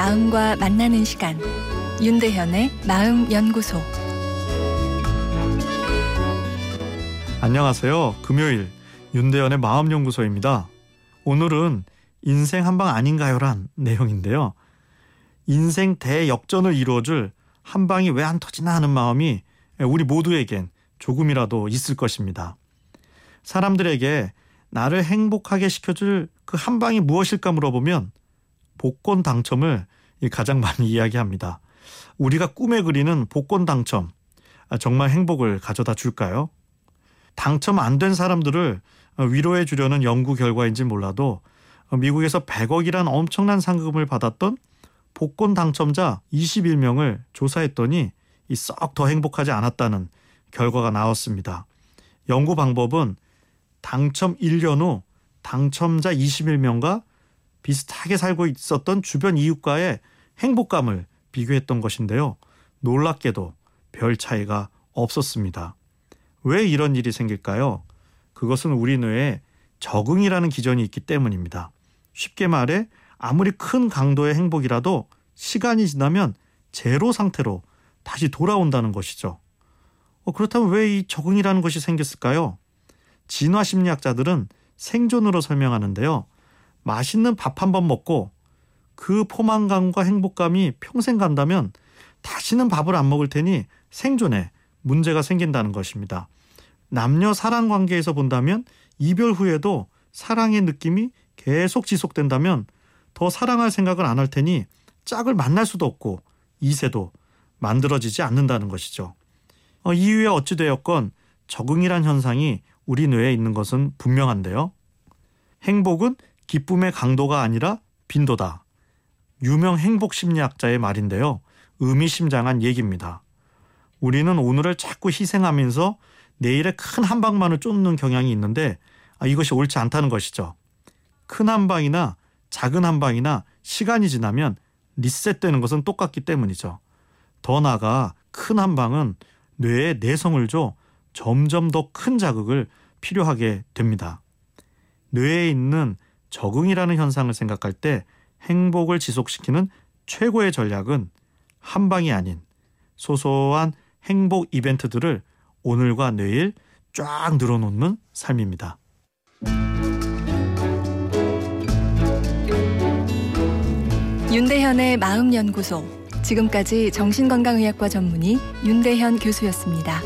마음과 만나는 시간 윤대현의 마음 연구소 안녕하세요. 금요일 윤대현의 마음 연구소입니다. 오늘은 인생 한방 아닌가요란 내용인데요. 인생 대역전을 이루어줄 한 방이 왜 안 터지나 하는 마음이 우리 모두에겐 조금이라도 있을 것입니다. 사람들에게 나를 행복하게 시켜줄 그 한 방이 무엇일까 물어보면 복권 당첨을 가장 많이 이야기합니다. 우리가 꿈에 그리는 복권 당첨 아, 정말 행복을 가져다 줄까요? 당첨 안 된 사람들을 위로해 주려는 연구 결과인지 몰라도 미국에서 100억이란 엄청난 상금을 받았던 복권 당첨자 21명을 조사했더니 썩 더 행복하지 않았다는 결과가 나왔습니다. 연구 방법은 당첨 1년 후 당첨자 21명과 비슷하게 살고 있었던 주변 이웃과의 행복감을 비교했던 것인데요. 놀랍게도 별 차이가 없었습니다. 왜 이런 일이 생길까요? 그것은 우리 뇌에 적응이라는 기전이 있기 때문입니다. 쉽게 말해 아무리 큰 강도의 행복이라도 시간이 지나면 제로 상태로 다시 돌아온다는 것이죠. 어, 그렇다면 왜 이 적응이라는 것이 생겼을까요? 진화 심리학자들은 생존으로 설명하는데요. 맛있는 밥 한 번 먹고 그 포만감과 행복감이 평생 간다면 다시는 밥을 안 먹을 테니 생존에 문제가 생긴다는 것입니다. 남녀 사랑 관계에서 본다면 이별 후에도 사랑의 느낌이 계속 지속된다면 더 사랑할 생각을 안 할 테니 짝을 만날 수도 없고 이세도 만들어지지 않는다는 것이죠. 어, 이후에 어찌되었건 적응이란 현상이 우리 뇌에 있는 것은 분명한데요. 행복은 기쁨의 강도가 아니라 빈도다. 유명 행복 심리학자의 말인데요. 의미심장한 얘기입니다. 우리는 오늘을 자꾸 희생하면서 내일의 큰 한 방만을 쫓는 경향이 있는데 아, 이것이 옳지 않다는 것이죠. 큰 한 방이나 작은 한 방이나 시간이 지나면 리셋되는 것은 똑같기 때문이죠. 더 나아가 큰 한 방은 뇌에 내성을 줘 점점 더 큰 자극을 필요하게 됩니다. 뇌에 있는 적응이라는 현상을 생각할 때 행복을 지속시키는 최고의 전략은 한 방이 아닌 소소한 행복 이벤트들을 오늘과 내일 쫙 늘어놓는 삶입니다. 윤대현의 마음연구소. 지금까지 정신건강의학과 전문의 윤대현 교수였습니다.